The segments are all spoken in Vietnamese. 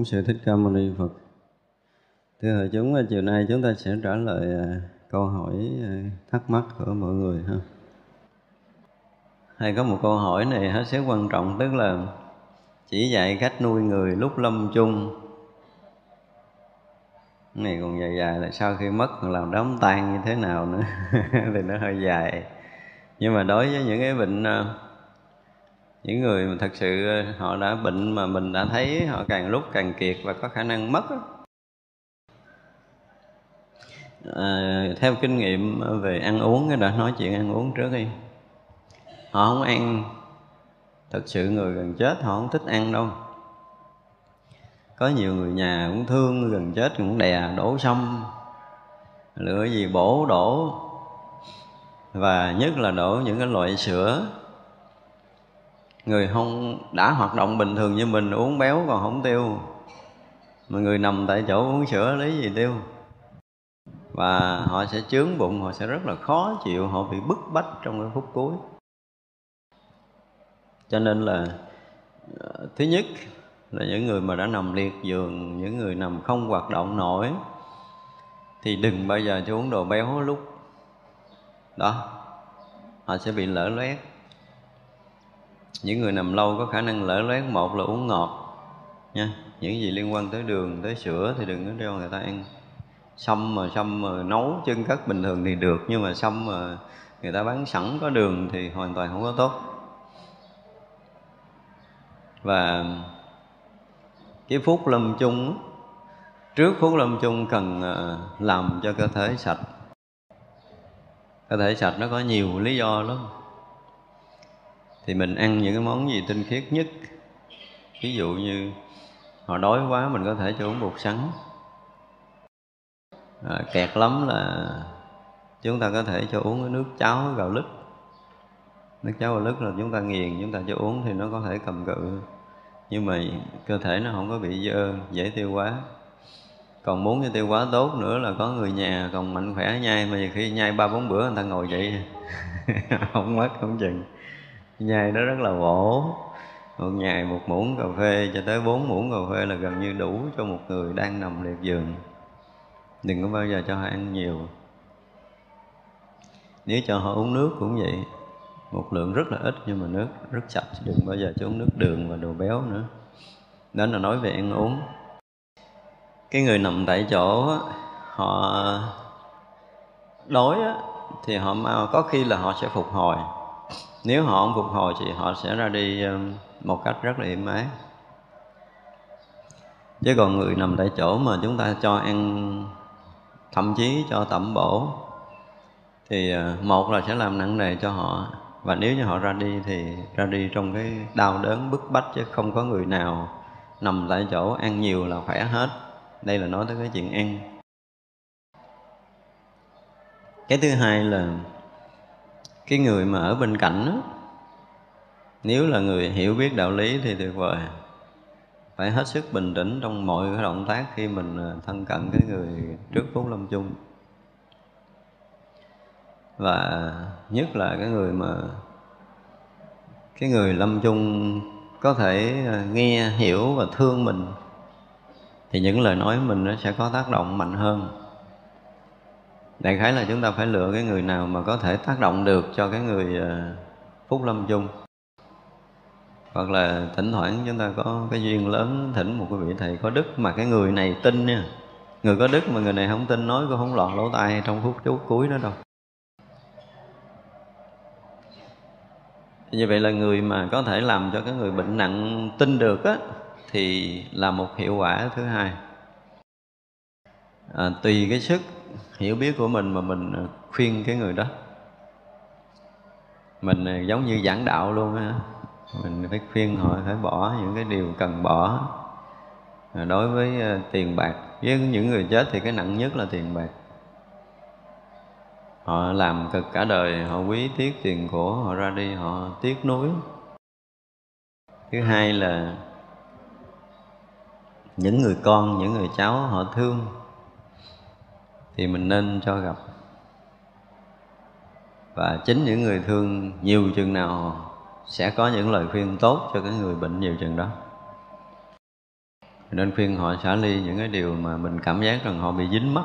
Bổn Sư Thích Ca Mâu Ni Phật. Thưa hội chúng, ờ, chiều nay chúng ta sẽ trả lời ờ, câu hỏi ờ, thắc mắc của mọi người ha. Hay có một câu hỏi này hết sức quan trọng tức là chỉ dạy cách nuôi người lúc lâm chung cái này còn dài dài là sau khi mất còn làm đám tang như thế nào nữa thì nó hơi dài nhưng mà đối với những cái bệnh những người mà thật sự ờ, họ đã bệnh mà mình đã thấy họ càng lúc càng kiệt và có khả năng mất à, theo kinh nghiệm ờ, về ăn uống đã nói chuyện ăn uống trước đi. Họ không ăn. Thật sự người gần chết họ không thích ăn đâu. Có nhiều người nhà cũng thương gần chết cũng đè đổ xong lựa gì bổ đổ. Và nhất là đổ những cái loại sữa người không, đã hoạt động bình thường như mình, uống béo còn không tiêu. Mà người nằm tại chỗ uống sữa, lấy gì tiêu? Và họ sẽ chướng bụng, họ sẽ rất là khó chịu, họ bị bức bách trong cái phút cuối. Cho nên là ờ, thứ nhất là những người mà đã nằm liệt giường, những người nằm không hoạt động nổi, thì đừng bao giờ cho uống đồ béo lúc đó. Họ sẽ bị lỡ loét những người nằm lâu có khả năng lỡ loét, một là uống ngọt, nha. Những gì liên quan tới đường, tới sữa thì đừng có cho người ta ăn. Sâm mà sâm mà nấu chân cất bình thường thì được, nhưng mà sâm mà người ta bán sẵn có đường thì hoàn toàn không có tốt. Và cái phút lâm chung, trước phút lâm chung cần ờ, làm cho cơ thể sạch. Cơ thể sạch nó có nhiều lý do lắm thì mình ăn những cái món gì tinh khiết nhất? Ví dụ như họ đói quá mình có thể cho uống bột sắn. À, kẹt lắm là chúng ta có thể cho uống cái nước cháo gạo lứt. Nước cháo gạo lứt là chúng ta nghiền chúng ta cho uống thì nó có thể cầm cự. Nhưng mà cơ thể nó không có bị dơ dễ tiêu quá còn muốn cho tiêu quá tốt nữa là có người nhà còn mạnh khỏe nhai. Mà khi nhai ba bốn bữa người ta ngồi vậy không mất không chừng nhai nó rất là bổ. Một ngày một muỗng cà phê cho tới bốn muỗng cà phê là gần như đủ cho một người đang nằm liệt giường. Đừng có bao giờ cho họ ăn nhiều. Nếu cho họ uống nước cũng vậy. Một lượng rất là ít nhưng mà nước rất sạch. Đừng bao giờ cho uống nước đường và đồ béo nữa. Đó là nói về ăn uống. Cái người nằm tại chỗ họ đói thì họ có khi là họ sẽ phục hồi nếu họ không phục hồi thì họ sẽ ra đi ờ, một cách rất là êm ái. Chứ còn người nằm tại chỗ mà chúng ta cho ăn, thậm chí cho tẩm bổ, thì ờ, một là sẽ làm nặng nề cho họ. Và nếu như họ ra đi thì ra đi trong cái đau đớn bức bách chứ không có người nào nằm tại chỗ ăn nhiều là khỏe hết. Đây là nói tới cái chuyện ăn. Cái thứ hai là cái người mà ở bên cạnh đó, nếu là người hiểu biết đạo lý thì tuyệt vời. Phải hết sức bình tĩnh trong mọi cái động tác khi mình à, thân cận cái người trước phút lâm chung. Và nhất là cái người mà cái người lâm chung có thể à, nghe hiểu và thương mình thì những lời nói mình nó sẽ có tác động mạnh hơn đại khái là chúng ta phải lựa cái người nào mà có thể tác động được cho cái người ờ, phúc lâm chung. Hoặc là thỉnh thoảng chúng ta có cái duyên lớn thỉnh một cái vị thầy có đức mà cái người này tin nha. Người có đức mà người này không tin nói cũng không lọt lỗ tai trong phút chốt cuối đó đâu. Như vậy là người mà có thể làm cho cái người bệnh nặng tin được á thì là một hiệu quả thứ hai. À, tùy cái sức hiểu biết của mình mà mình ờ, khuyên cái người đó. Mình ờ, giống như giảng đạo luôn á. Mình phải khuyên họ phải bỏ những cái điều cần bỏ. Đối với ờ, tiền bạc, với những người chết thì cái nặng nhất là tiền bạc. Họ làm cực cả đời, họ quý tiếc tiền của họ ra đi, họ tiếc nuối. Thứ hai là những người con, những người cháu họ thương thì mình nên cho gặp. Và chính những người thương nhiều chừng nào sẽ có những lời khuyên tốt cho cái người bệnh nhiều chừng đó. Nên khuyên họ xả ly những cái điều mà mình cảm giác rằng họ bị dính mắc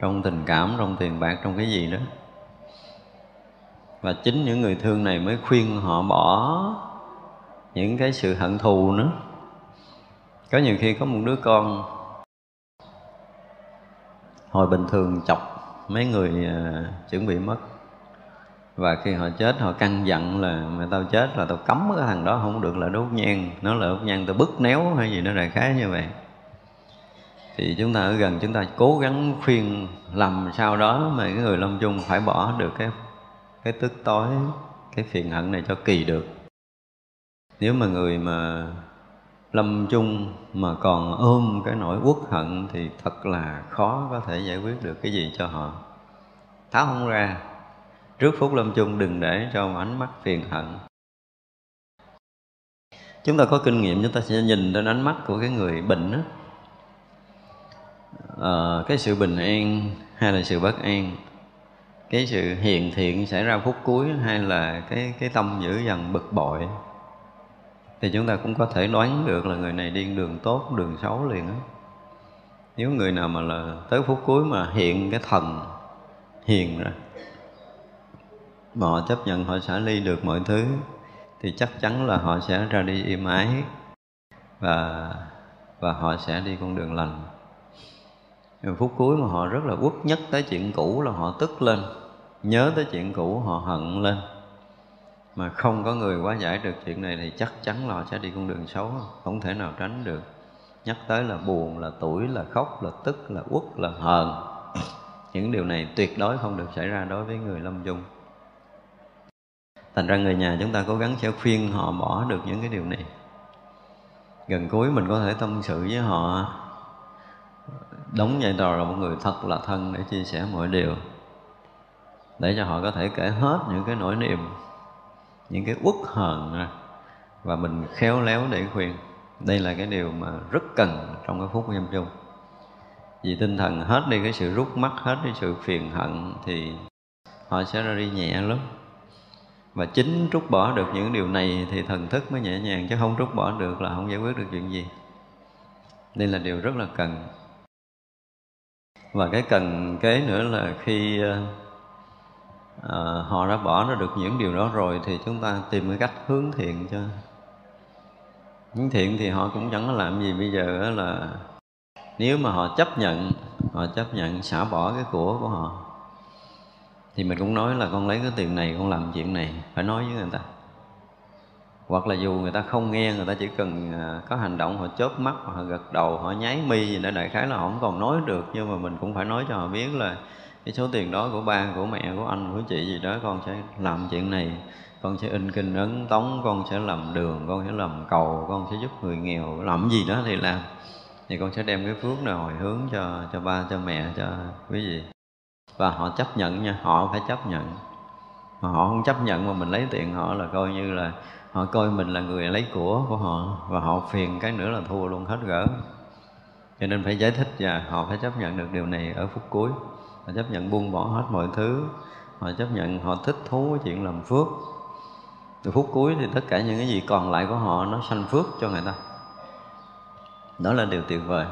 trong tình cảm, trong tiền bạc, trong cái gì đó. Và chính những người thương này mới khuyên họ bỏ những cái sự hận thù nữa. Có nhiều khi có một đứa con hồi bình thường chọc mấy người uh, chuẩn bị mất. Và khi họ chết họ căng dặn là mẹ tao chết là tao cấm cái thằng đó không được là đốt nhang. Nó là đốt nhang tao bứt néo hay gì nó đại khái như vậy. Thì chúng ta ở gần chúng ta cố gắng khuyên làm sao đó mà cái người lâm chung phải bỏ được cái cái tức tối cái phiền hận này cho kỳ được. Nếu mà người mà lâm chung mà còn ôm cái nỗi uất hận thì thật là khó có thể giải quyết được cái gì cho họ. Tháo không ra trước phút lâm chung đừng để cho ánh mắt phiền hận. Chúng ta có kinh nghiệm chúng ta sẽ nhìn đến ánh mắt của cái người bệnh đó. À, cái sự bình an hay là sự bất an? Cái sự hiện thiện xảy ra phút cuối hay là cái cái tâm dữ dằn bực bội? Thì chúng ta cũng có thể đoán được là người này đi đường tốt, đường xấu liền á. Nếu người nào mà là tới phút cuối mà hiện cái thần hiền ra, mà họ chấp nhận họ xả ly được mọi thứ, thì chắc chắn là họ sẽ ra đi im ái và và họ sẽ đi con đường lành. Rồi phút cuối mà họ rất là uất nhất tới chuyện cũ là họ tức lên, nhớ tới chuyện cũ họ hận lên mà không có người quá giải được chuyện này thì chắc chắn là họ sẽ đi con đường xấu, không thể nào tránh được. Nhắc tới là buồn, là tuổi là khóc, là tức, là uất, là hờn. Những điều này tuyệt đối không được xảy ra đối với người lâm dung. Thành ra người nhà chúng ta cố gắng sẽ khuyên họ bỏ được những cái điều này. Gần cuối mình có thể tâm sự với họ. Đóng vai trò là một người thật là thân để chia sẻ mọi điều. Để cho họ có thể kể hết những cái nỗi niềm những cái uất hờn và mình khéo léo để khuyên. Đây là cái điều mà rất cần trong cái phút nhâm chung. Vì tinh thần hết đi cái sự rút mắt, hết cái sự phiền hận thì họ sẽ ra đi nhẹ lắm. Và chính trút bỏ được những điều này thì thần thức mới nhẹ nhàng, chứ không trút bỏ được là không giải quyết được chuyện gì. Đây là điều rất là cần. Và cái cần kế nữa là khi ờ, à, họ đã bỏ nó được những điều đó rồi thì chúng ta tìm cái cách hướng thiện cho. Hướng thiện thì họ cũng chẳng có làm gì bây giờ là nếu mà họ chấp nhận họ chấp nhận xả bỏ cái của của họ thì mình cũng nói là con lấy cái tiền này con làm chuyện này phải nói với người ta. Hoặc là dù người ta không nghe người ta chỉ cần à, có hành động họ chớp mắt họ gật đầu họ nháy mi gì đó đại khái là họ không còn nói được nhưng mà mình cũng phải nói cho họ biết là cái số tiền đó của ba, của mẹ, của anh, của chị gì đó, con sẽ làm chuyện này. Con sẽ in kinh ấn tống, con sẽ làm đường, con sẽ làm cầu, con sẽ giúp người nghèo. Làm gì đó thì làm. Thì con sẽ đem cái phước này hồi hướng cho cho ba, cho mẹ, cho quý vị. Và họ chấp nhận nha, họ phải chấp nhận. Mà họ không chấp nhận mà mình lấy tiền họ là coi như là, họ coi mình là người lấy của của họ. Và họ phiền cái nữa là thua luôn hết gỡ. Cho nên phải giải thích và họ phải chấp nhận được điều này ở phút cuối họ chấp nhận buông bỏ hết mọi thứ. Họ chấp nhận họ thích thú với chuyện làm phước. Từ phút cuối thì tất cả những cái gì còn lại của họ nó sanh phước cho người ta. Đó là điều tuyệt vời.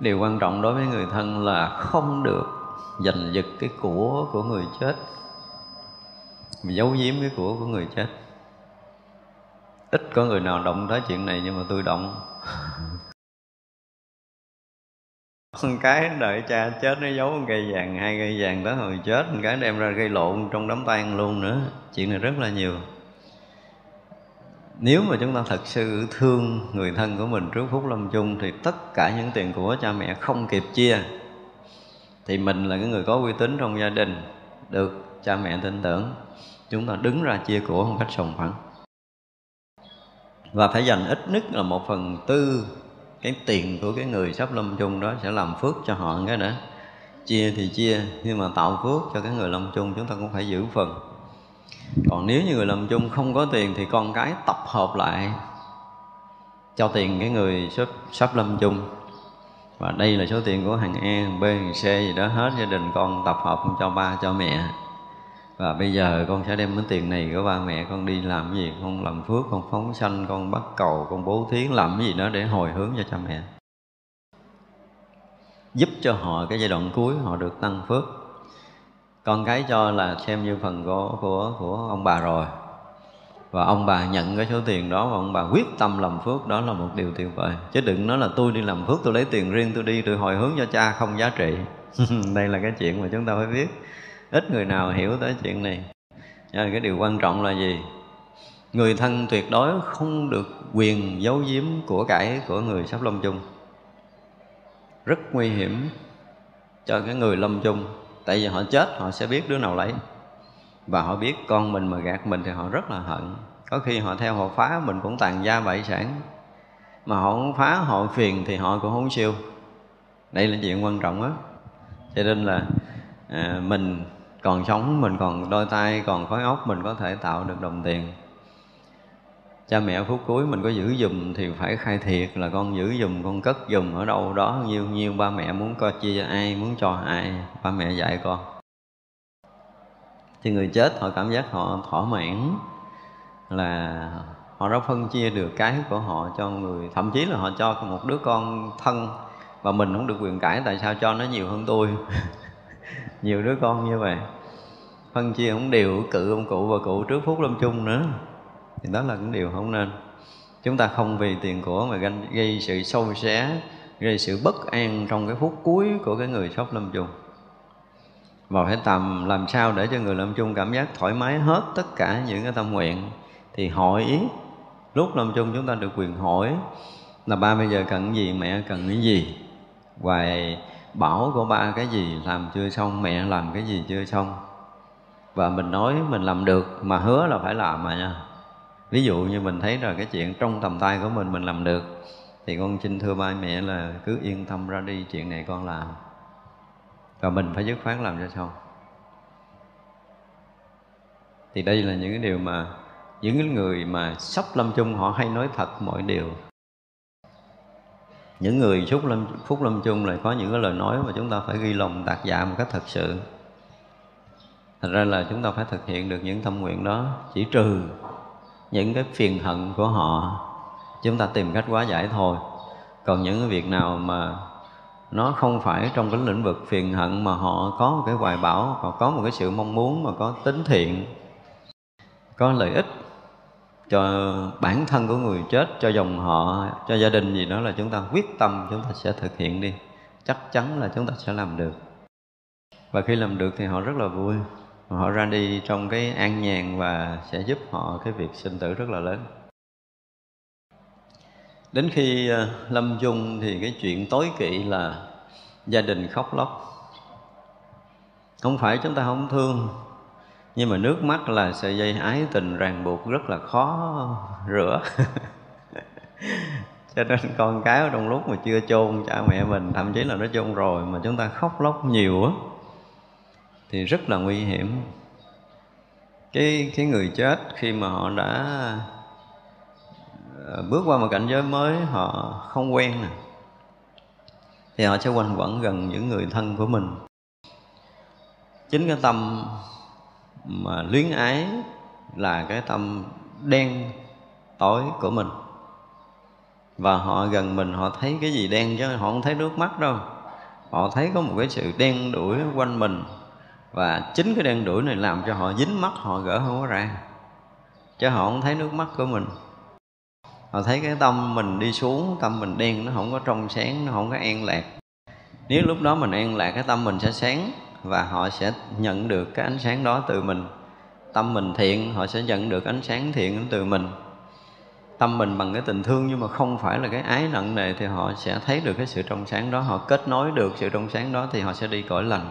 Điều quan trọng đối với người thân là không được giành giật cái của của người chết giấu giếm cái của của người chết. Ít có người nào động tới chuyện này nhưng mà tôi động. Một cái đợi cha chết nó giấu cây vàng, hai cây vàng tới hồi chết một cái đem ra gây lộn trong đám tang luôn nữa. Chuyện này rất là nhiều. Nếu mà chúng ta thật sự thương người thân của mình trước phút lâm chung, thì tất cả những tiền của cha mẹ không kịp chia, thì mình là cái người có uy tín trong gia đình, được cha mẹ tin tưởng. Chúng ta đứng ra chia của một cách sòng phẳng. Và phải dành ít nhất là một phần tư cái tiền của cái người sắp lâm chung đó sẽ làm phước cho họ cái nữa chia thì chia nhưng mà tạo phước cho cái người lâm chung chúng ta cũng phải giữ phần. Còn nếu như người lâm chung không có tiền thì con cái tập hợp lại cho tiền cái người sắp, sắp lâm chung. Và đây là số tiền của hàng A, e, hàng B, hàng C gì đó hết gia đình con tập hợp cho ba cho mẹ và bây giờ con sẽ đem cái tiền này của ba mẹ con đi làm cái gì? Con làm phước, con phóng sanh, con bắt cầu, con bố thí làm cái gì đó để hồi hướng cho cha mẹ. Giúp cho họ cái giai đoạn cuối, họ được tăng phước. Con cái cho là xem như phần của của của ông bà rồi. Và ông bà nhận cái số tiền đó và ông bà quyết tâm làm phước, đó là một điều tuyệt vời. Chứ đừng nói là tôi đi làm phước, tôi lấy tiền riêng, tôi đi, tôi hồi hướng cho cha không giá trị. Đây là cái chuyện mà chúng ta phải biết ít người nào hiểu tới chuyện này. Nên cái điều quan trọng là gì? Người thân tuyệt đối không được quyền giấu giếm của cải của người sắp lâm chung. Rất nguy hiểm cho cái người lâm chung, tại vì họ chết, họ sẽ biết đứa nào lấy. Và họ biết con mình mà gạt mình thì họ rất là hận. Có khi họ theo họ phá, mình cũng tàn gia bại sản. Mà họ không phá, họ phiền thì họ cũng không siêu. Đây là chuyện quan trọng á. Cho nên là à, mình còn sống mình còn đôi tay còn khói óc mình có thể tạo được đồng tiền. Cha mẹ phút cuối mình có giữ dùm thì phải khai thiệt là con giữ dùm con cất dùm ở đâu đó. Nhiêu nhiêu ba mẹ muốn coi chia cho ai muốn cho ai ba mẹ dạy con. Thì người chết họ cảm giác họ thỏa mãn là họ đã phân chia được cái của họ cho người thậm chí là họ cho một đứa con thân và mình không được quyền cãi tại sao cho nó nhiều hơn tôi. nhiều đứa con như vậy. Phân chia không đều, cự ông cụ và cụ trước phút lâm chung nữa. Thì đó là cũng điều không nên. Chúng ta không vì tiền của mà gây sự sâu xé, gây sự bất an trong cái phút cuối của cái người sắp lâm chung. Và phải tầm, làm sao để cho người lâm chung cảm giác thoải mái hết tất cả những cái tâm nguyện? Thì hỏi ý. Lúc lâm chung chúng ta được quyền hỏi là ba bây giờ cần gì, mẹ cần cái gì? Hoài bảo của ba cái gì, làm chưa xong, mẹ làm cái gì chưa xong. Và mình nói mình làm được, mà hứa là phải làm mà nha. Ví dụ như mình thấy là cái chuyện trong tầm tay của mình mình làm được, thì con xin thưa ba mẹ là cứ yên tâm ra đi, chuyện này con làm. Và mình phải dứt khoát làm cho xong. Thì đây là những cái điều mà những cái người mà sắp lâm chung, họ hay nói thật mọi điều những người phúc lâm phúc lâm chung lại có những cái lời nói mà chúng ta phải ghi lòng tạc dạ một cách thật sự. Thật ra là chúng ta phải thực hiện được những tâm nguyện đó, chỉ trừ những cái phiền hận của họ. Chúng ta tìm cách hóa giải thôi. Còn những cái việc nào mà nó không phải trong cái lĩnh vực phiền hận mà họ có một cái hoài bão, họ có một cái sự mong muốn, mà có tính thiện, có lợi ích cho bản thân của người chết, cho dòng họ, cho gia đình gì đó là chúng ta quyết tâm chúng ta sẽ thực hiện đi. Chắc chắn là chúng ta sẽ làm được. Và khi làm được thì họ rất là vui. Họ ra đi trong cái an nhàn và sẽ giúp họ cái việc sinh tử rất là lớn. Đến khi ờ, lâm chung thì cái chuyện tối kỵ là gia đình khóc lóc. Không phải chúng ta không thương nhưng mà nước mắt là sợi dây ái tình ràng buộc rất là khó rửa. Cho nên con cái trong lúc mà chưa chôn cha mẹ mình, thậm chí là nó chôn rồi mà chúng ta khóc lóc nhiều á, thì rất là nguy hiểm. Cái cái người chết khi mà họ đã ờ, bước qua một cảnh giới mới, họ không quen nè, thì họ sẽ quanh quẩn gần những người thân của mình. Chính cái tâm mà luyến ái là cái tâm đen tối của mình. Và họ gần mình, họ thấy cái gì đen chứ họ không thấy nước mắt đâu. Họ thấy có một cái sự đen đuổi quanh mình. Và chính cái đen đuổi này làm cho họ dính mắt, họ gỡ không có ra. Chứ họ không thấy nước mắt của mình. Họ thấy cái tâm mình đi xuống, tâm mình đen, nó không có trong sáng, nó không có an lạc. Nếu lúc đó mình an lạc, cái tâm mình sẽ sáng và họ sẽ nhận được cái ánh sáng đó từ mình. Tâm mình thiện, họ sẽ nhận được ánh sáng thiện từ mình. Tâm mình bằng cái tình thương nhưng mà không phải là cái ái nặng nề thì họ sẽ thấy được cái sự trong sáng đó, họ kết nối được sự trong sáng đó thì họ sẽ đi cõi lành.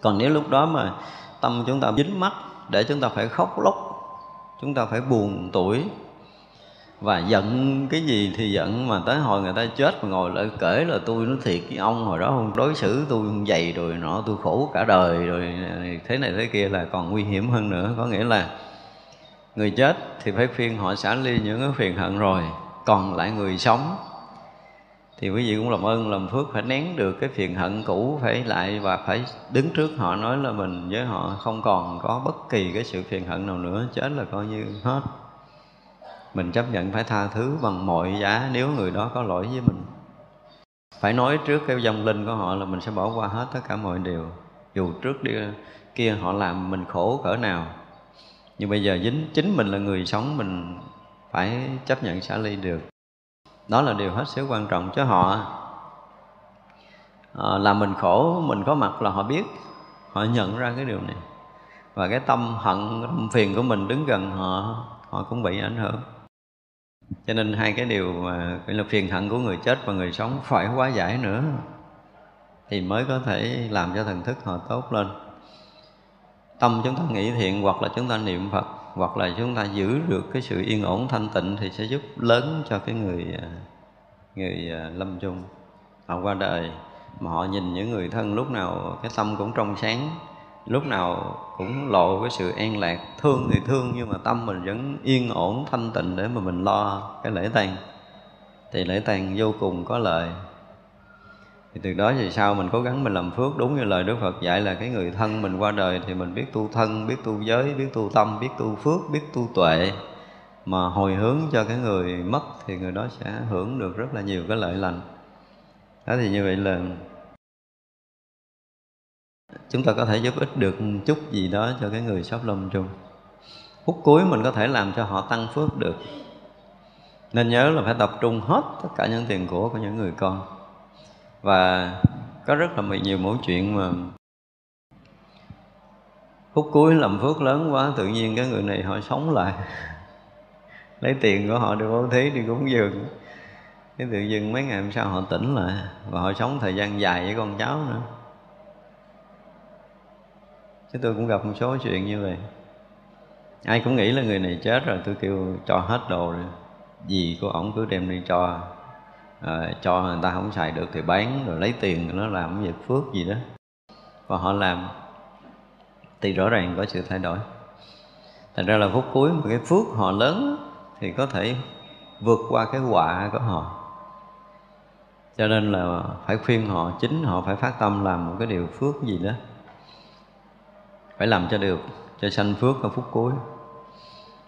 Còn nếu lúc đó mà tâm chúng ta dính mắt để chúng ta phải khóc lóc, chúng ta phải buồn tuổi và giận cái gì thì giận, mà tới hồi người ta chết mà ngồi lại kể là tôi nói thiệt với ông hồi đó không đối xử tôi dày rồi nọ, tôi khổ cả đời rồi, thế này thế kia là còn nguy hiểm hơn nữa. Có nghĩa là người chết thì phải phiên họ xả ly những cái phiền hận rồi, còn lại người sống thì quý vị cũng làm ơn, làm phước, phải nén được cái phiền hận cũ, phải lại và phải đứng trước họ, nói là mình với họ không còn có bất kỳ cái sự phiền hận nào nữa, chết là coi như hết mình chấp nhận phải tha thứ bằng mọi giá nếu người đó có lỗi với mình. Phải nói trước cái dòng linh của họ là mình sẽ bỏ qua hết tất cả mọi điều. Dù trước đi kia họ làm mình khổ cỡ nào. Nhưng bây giờ dính chính mình là người sống mình phải chấp nhận xả ly được. Đó là điều hết sức quan trọng cho họ. Ờ, à, làm mình khổ mình có mặt là họ biết. Họ nhận ra cái điều này. Và cái tâm hận tâm phiền của mình đứng gần họ họ cũng bị ảnh hưởng cho nên hai cái điều mà gọi là phiền hận của người chết và người sống phải hóa giải nữa. Thì mới có thể làm cho thần thức họ tốt lên. Tâm chúng ta nghĩ thiện hoặc là chúng ta niệm phật hoặc là chúng ta giữ được cái sự yên ổn thanh tịnh thì sẽ giúp lớn cho cái người à, người à, lâm chung. Họ qua đời mà họ nhìn những người thân lúc nào cái tâm cũng trong sáng lúc nào cũng lộ cái sự an lạc thương thì thương nhưng mà tâm mình vẫn yên ổn thanh tịnh để mà mình lo cái lễ tang. Thì lễ tang vô cùng có lợi. Thì từ đó về sau mình cố gắng mình làm phước đúng như lời Đức Phật dạy là cái người thân mình qua đời thì mình biết tu thân, biết tu giới, biết tu tâm, biết tu phước, biết tu tuệ. Mà hồi hướng cho cái người mất thì người đó sẽ hưởng được rất là nhiều cái lợi lành. Đó thì như vậy là chúng ta có thể giúp ích được chút gì đó cho cái người sắp lâm chung. Phút cuối mình có thể làm cho họ tăng phước được. Nên nhớ là phải tập trung hết tất cả những tiền của của những người con và có rất là nhiều mẫu chuyện mà phút cuối làm phước lớn quá, tự nhiên cái người này họ sống lại lấy tiền của họ đi bố thí đi cúng dường cái tự dưng mấy ngày hôm sau họ tỉnh lại và họ sống thời gian dài với con cháu nữa chứ tôi cũng gặp một số chuyện như vậy. Ai cũng nghĩ là người này chết rồi tôi kêu cho hết đồ rồi. Gì của ổng cứ đem đi cho. À, cho người ta không xài được thì bán rồi lấy tiền nó làm việc phước gì đó. Và họ làm. Thì rõ ràng có sự thay đổi. Thành ra là phút cuối mà cái phước họ lớn thì có thể vượt qua cái quả của họ. Cho nên là phải khuyên họ chính họ phải phát tâm làm một cái điều phước gì đó phải làm cho được, cho sanh phước ở phút cuối.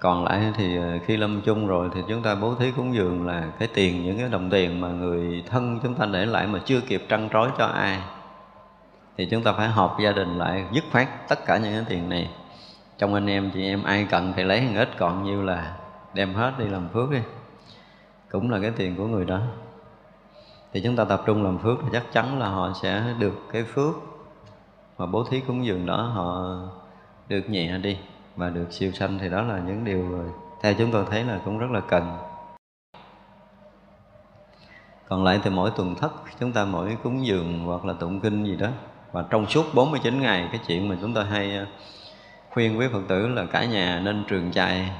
Còn lại thì ờ, khi lâm chung rồi thì chúng ta bố thí cúng dường là cái tiền những cái đồng tiền mà người thân chúng ta để lại mà chưa kịp trăn trối cho ai. Thì chúng ta phải họp gia đình lại, dứt khoát tất cả những cái tiền này. Trong anh em chị em ai cần thì lấy hàng ít còn nhiêu là đem hết đi làm phước đi. Cũng là cái tiền của người đó. Thì chúng ta tập trung làm phước thì chắc chắn là họ sẽ được cái phước mà bố thí cúng dường đó họ được nhẹ đi và được siêu sanh thì đó là những điều theo chúng tôi thấy là cũng rất là cần. Còn lại thì mỗi tuần thất, chúng ta mỗi cúng dường hoặc là tụng kinh gì đó. Và trong suốt 49 ngày, cái chuyện mà chúng tôi hay ờ, khuyên quý Phật tử là cả nhà nên trường chạy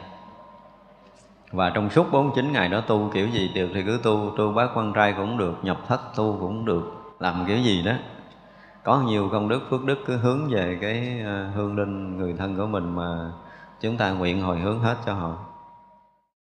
và trong suốt 49 ngày đó tu kiểu gì được thì cứ tu tu bát quan trai cũng được, nhập thất tu cũng được, làm kiểu gì đó có nhiều công đức, phước đức cứ hướng về cái ờ, hương linh người thân của mình mà chúng ta nguyện hồi hướng hết cho họ.